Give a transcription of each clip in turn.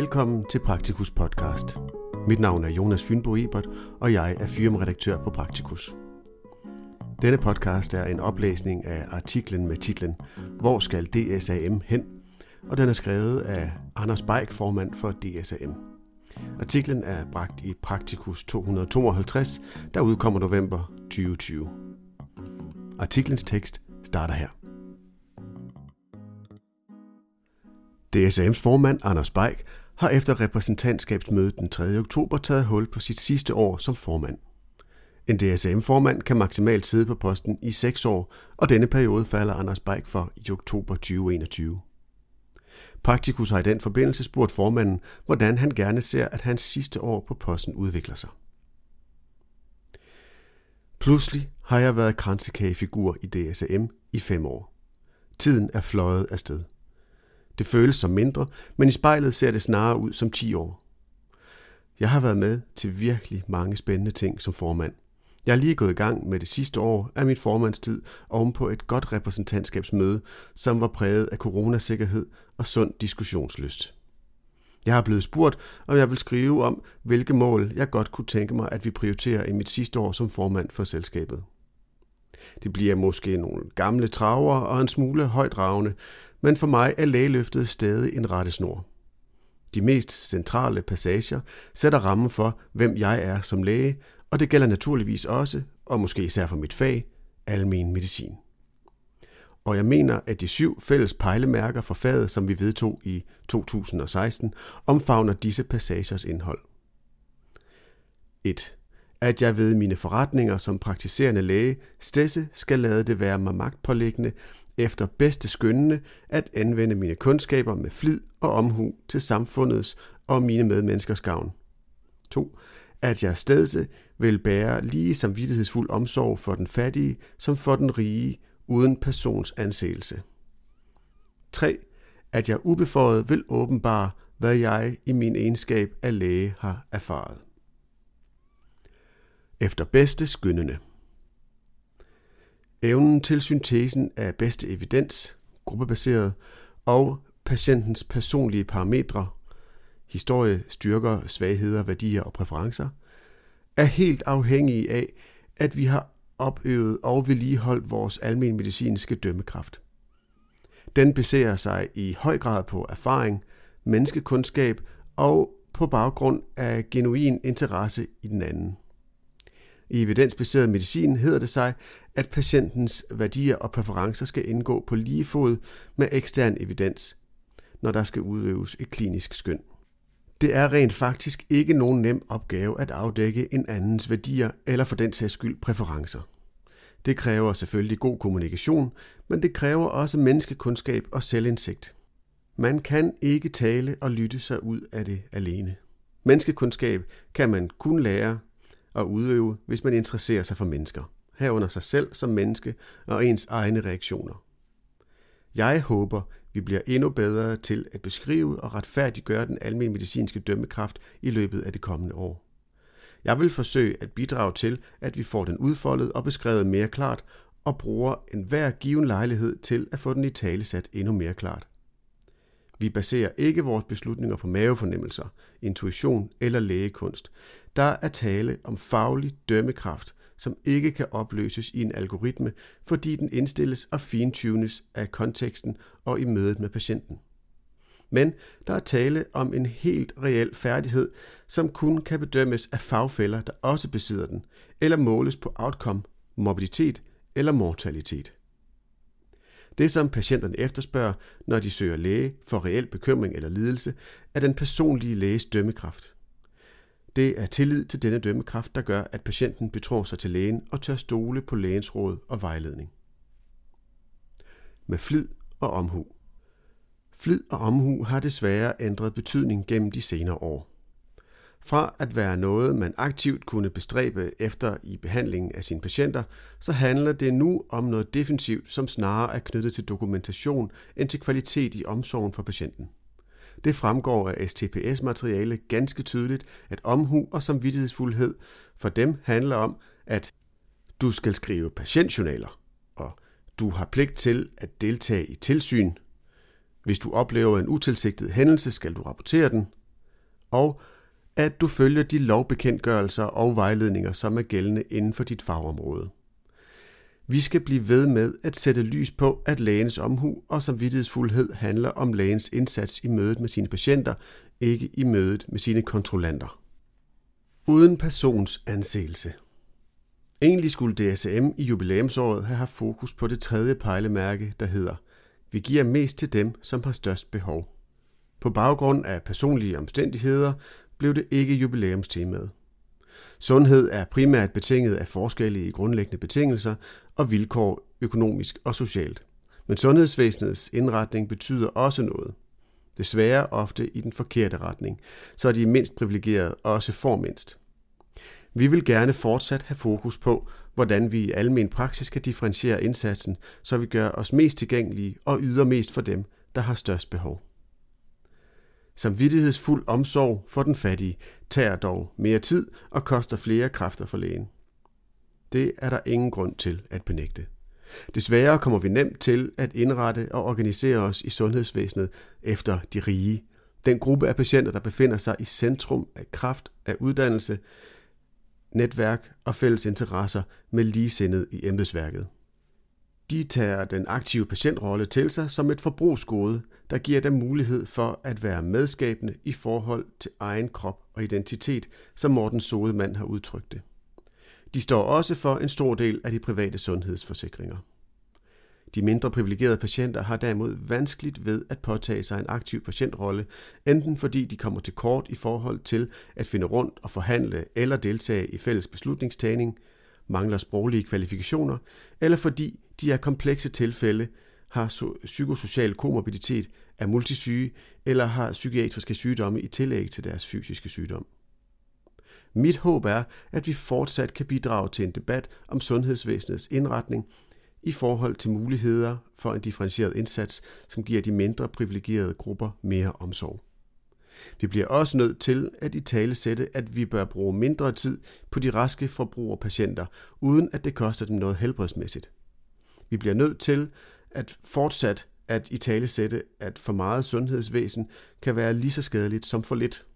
Velkommen til Praktikus podcast. Mit navn er Jonas Fynbo Ebert, og jeg er firmaredaktør på Praktikus. Denne podcast er en oplæsning af artiklen med titlen Hvor skal DSAM hen? Og den er skrevet af Anders Beik, formand for DSAM. Artiklen er bragt i Praktikus 252, der udkommer november 2020. Artiklens tekst starter her. DSAM's formand Anders Beik har efter repræsentantskabsmødet den 3. oktober taget hul på sit sidste år som formand. En DSM-formand kan maksimalt sidde på posten i 6 år, og denne periode falder Anders Beik for i oktober 2021. Praktikus har i den forbindelse spurgt formanden, hvordan han gerne ser, at hans sidste år på posten udvikler sig. Pludselig har jeg været kransekagefigur i DSM i fem år. Tiden er fløjet afsted. Det føles som mindre, men i spejlet ser det snarere ud som 10 år. Jeg har været med til virkelig mange spændende ting som formand. Jeg er lige gået i gang med det sidste år af min formandstid oven på et godt repræsentantskabsmøde, som var præget af coronasikkerhed og sund diskussionslyst. Jeg har blevet spurgt, om jeg vil skrive om, hvilke mål jeg godt kunne tænke mig, at vi prioriterer i mit sidste år som formand for selskabet. Det bliver måske nogle gamle traver og en smule højdragende, men for mig er lægeløftet stadig en rettesnor. De mest centrale passager sætter rammen for, hvem jeg er som læge, og det gælder naturligvis også, og måske især for mit fag, almen medicin. Og jeg mener, at de syv fælles pejlemærker for faget, som vi vedtog i 2016, omfavner disse passagers indhold. 1. At jeg ved mine forretninger som praktiserende læge stedse skal lade det være mig magtpålæggende efter bedste skyndende at anvende mine kundskaber med flid og omhu til samfundets og mine medmenneskers gavn. 2. At jeg stedse vil bære lige samvittighedsfuld omsorg for den fattige som for den rige, uden persons anseelse. 3. At jeg ubeføjet vil åbenbare, hvad jeg i min egenskab af læge har erfaret. Efter bedste skyndende. Evnen til syntesen af bedste evidens, gruppebaseret, og patientens personlige parametre, historie, styrker, svagheder, værdier og præferencer, er helt afhængige af, at vi har opøvet og vedligeholdt vores almenmedicinske dømmekraft. Den baserer sig i høj grad på erfaring, menneskekundskab og på baggrund af genuin interesse i den anden. I evidensbaseret medicin hedder det sig, at patientens værdier og præferencer skal indgå på lige fod med ekstern evidens, når der skal udøves et klinisk skøn. Det er rent faktisk ikke nogen nem opgave at afdække en andens værdier eller for den sags skyld præferencer. Det kræver selvfølgelig god kommunikation, men det kræver også menneskekundskab og selvindsigt. Man kan ikke tale og lytte sig ud af det alene. Menneskekundskab kan man kun lære og udøve, hvis man interesserer sig for mennesker, herunder sig selv som menneske og ens egne reaktioner. Jeg håber, vi bliver endnu bedre til at beskrive og retfærdiggøre den almindelige medicinske dømmekraft i løbet af det kommende år. Jeg vil forsøge at bidrage til, at vi får den udfoldet og beskrevet mere klart, og bruger enhver given lejlighed til at få den i tale sat endnu mere klart. Vi baserer ikke vores beslutninger på mavefornemmelser, intuition eller lægekunst. Der er tale om faglig dømmekraft, som ikke kan opløses i en algoritme, fordi den indstilles og fintunes af konteksten og i mødet med patienten. Men der er tale om en helt reel færdighed, som kun kan bedømmes af fagfælder, der også besidder den, eller måles på outcome, mobilitet eller mortalitet. Det, som patienterne efterspørger, når de søger læge for reel bekymring eller lidelse, er den personlige læges dømmekraft. Det er tillid til denne dømmekraft, der gør, at patienten betror sig til lægen og tør stole på lægens råd og vejledning. Med flid og omhu. Flid og omhu har desværre ændret betydning gennem de senere år. Fra at være noget, man aktivt kunne bestræbe efter i behandlingen af sine patienter, så handler det nu om noget defensivt, som snarere er knyttet til dokumentation end til kvalitet i omsorgen for patienten. Det fremgår af STPS-materiale ganske tydeligt, at omhu og samvittighedsfuldhed for dem handler om, at du skal skrive patientjournaler, og du har pligt til at deltage i tilsyn. Hvis du oplever en utilsigtet hændelse, skal du rapportere den – og at du følger de lovbekendtgørelser og vejledninger, som er gældende inden for dit fagområde. Vi skal blive ved med at sætte lys på, at lægens omhu og samvittighedsfuldhed handler om lægens indsats i mødet med sine patienter, ikke i mødet med sine kontrollanter. Uden persons anseelse. Egentlig skulle DSM i jubilæumsåret have haft fokus på det tredje pejlemærke, der hedder Vi giver mest til dem, som har størst behov. På baggrund af personlige omstændigheder blev det ikke jubilæumstemaet. Sundhed er primært betinget af forskellige grundlæggende betingelser og vilkår økonomisk og socialt. Men sundhedsvæsenets indretning betyder også noget. Desværre ofte i den forkerte retning, så de mindst privilegerede også får mindst. Vi vil gerne fortsat have fokus på, hvordan vi i almen praksis kan differentiere indsatsen, så vi gør os mest tilgængelige og yder mest for dem, der har størst behov. Samvittighedsfuld omsorg for den fattige tager dog mere tid og koster flere kræfter for lægen. Det er der ingen grund til at benægte. Desværre kommer vi nemt til at indrette og organisere os i sundhedsvæsenet efter de rige. Den gruppe af patienter, der befinder sig i centrum af kraft, af uddannelse, netværk og fælles interesser med ligesindet i embedsværket. De tager den aktive patientrolle til sig som et forbrugsgode, der giver dem mulighed for at være medskabende i forhold til egen krop og identitet, som Morten Sodemann har udtrykt det. De står også for en stor del af de private sundhedsforsikringer. De mindre privilegerede patienter har derimod vanskeligt ved at påtage sig en aktiv patientrolle, enten fordi de kommer til kort i forhold til at finde rundt og forhandle eller deltage i fælles beslutningstagning, mangler sproglige kvalifikationer, eller fordi de er komplekse tilfælde har psykosocial komorbiditet, er multisyge eller har psykiatriske sygdomme i tillæg til deres fysiske sygdom. Mit håb er, at vi fortsat kan bidrage til en debat om sundhedsvæsenets indretning i forhold til muligheder for en differentieret indsats, som giver de mindre privilegerede grupper mere omsorg. Vi bliver også nødt til at i tale sætte, at vi bør bruge mindre tid på de raske forbrugerpatienter, uden at det koster dem noget helbredsmæssigt. Vi bliver nødt til at fortsat at i tale sætte, at for meget sundhedsvæsen kan være lige så skadeligt som for lidt.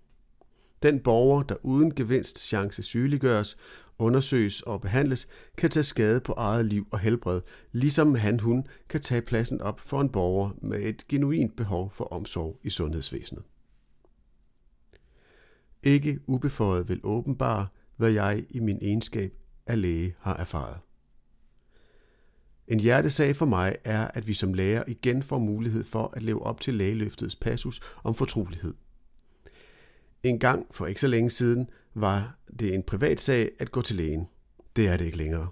Den borger, der uden gevinst chance sygeliggøres, undersøges og behandles, kan tage skade på eget liv og helbred, ligesom han hun kan tage pladsen op for en borger med et genuint behov for omsorg i sundhedsvæsenet. Ikke ubeføjet vil åbenbare, hvad jeg i min egenskab af læge har erfaret. En hjertesag for mig er, at vi som læger igen får mulighed for at leve op til lægeløftets passus om fortrolighed. En gang for ikke så længe siden var det en privat sag at gå til lægen. Det er det ikke længere.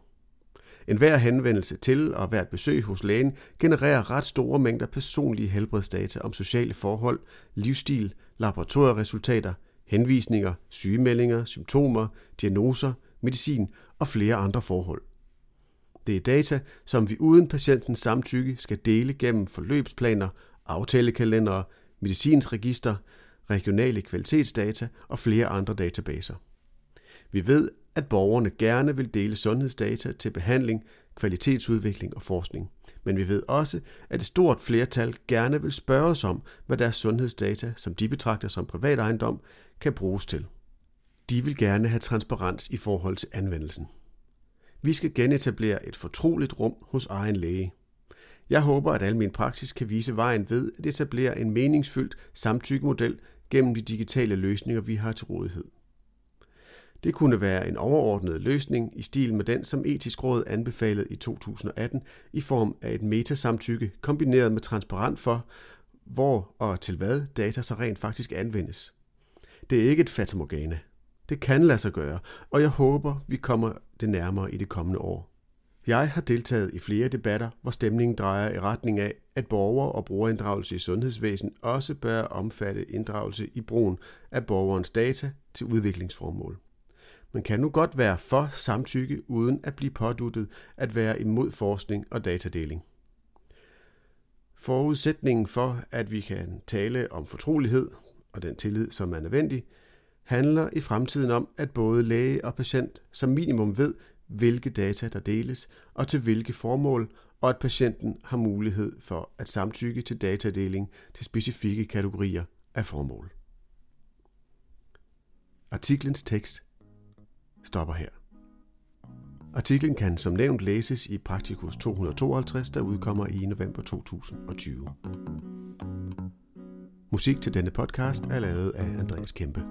En hver henvendelse til og hvert besøg hos lægen genererer ret store mængder personlige helbredsdata om sociale forhold, livsstil, laboratorieresultater, henvisninger, sygemeldinger, symptomer, diagnoser, medicin og flere andre forhold. Det er data, som vi uden patientens samtykke skal dele gennem forløbsplaner, aftalekalendere, medicinsregister, regionale kvalitetsdata og flere andre databaser. Vi ved, at borgerne gerne vil dele sundhedsdata til behandling, kvalitetsudvikling og forskning. Men vi ved også, at et stort flertal gerne vil spørge os om, hvad deres sundhedsdata, som de betragter som privat ejendom, kan bruges til. De vil gerne have transparens i forhold til anvendelsen. Vi skal genetablere et fortroligt rum hos egen læge. Jeg håber, at al min praksis kan vise vejen ved at etablere en meningsfyldt samtykkemodel gennem de digitale løsninger, vi har til rådighed. Det kunne være en overordnet løsning i stil med den, som Etisk Råd anbefalede i 2018 i form af et metasamtykke kombineret med transparent for, hvor og til hvad data så rent faktisk anvendes. Det er ikke et fatamorgana. Det kan lade sig gøre, og jeg håber, vi kommer det nærmere i det kommende år. Jeg har deltaget i flere debatter, hvor stemningen drejer i retning af, at borger- og brugerinddragelse i sundhedsvæsen også bør omfatte inddragelse i brugen af borgerens data til udviklingsformål. Man kan nu godt være for samtykke uden at blive påduttet at være imod forskning og datadeling. Forudsætningen for, at vi kan tale om fortrolighed og den tillid, som er nødvendig, handler i fremtiden om, at både læge og patient som minimum ved, hvilke data der deles og til hvilke formål, og at patienten har mulighed for at samtykke til datadeling til specifikke kategorier af formål. Artiklens tekst stopper her. Artiklen kan som nævnt læses i Praktikus 252, der udkommer i november 2020. Musik til denne podcast er lavet af Andreas Kæmpe.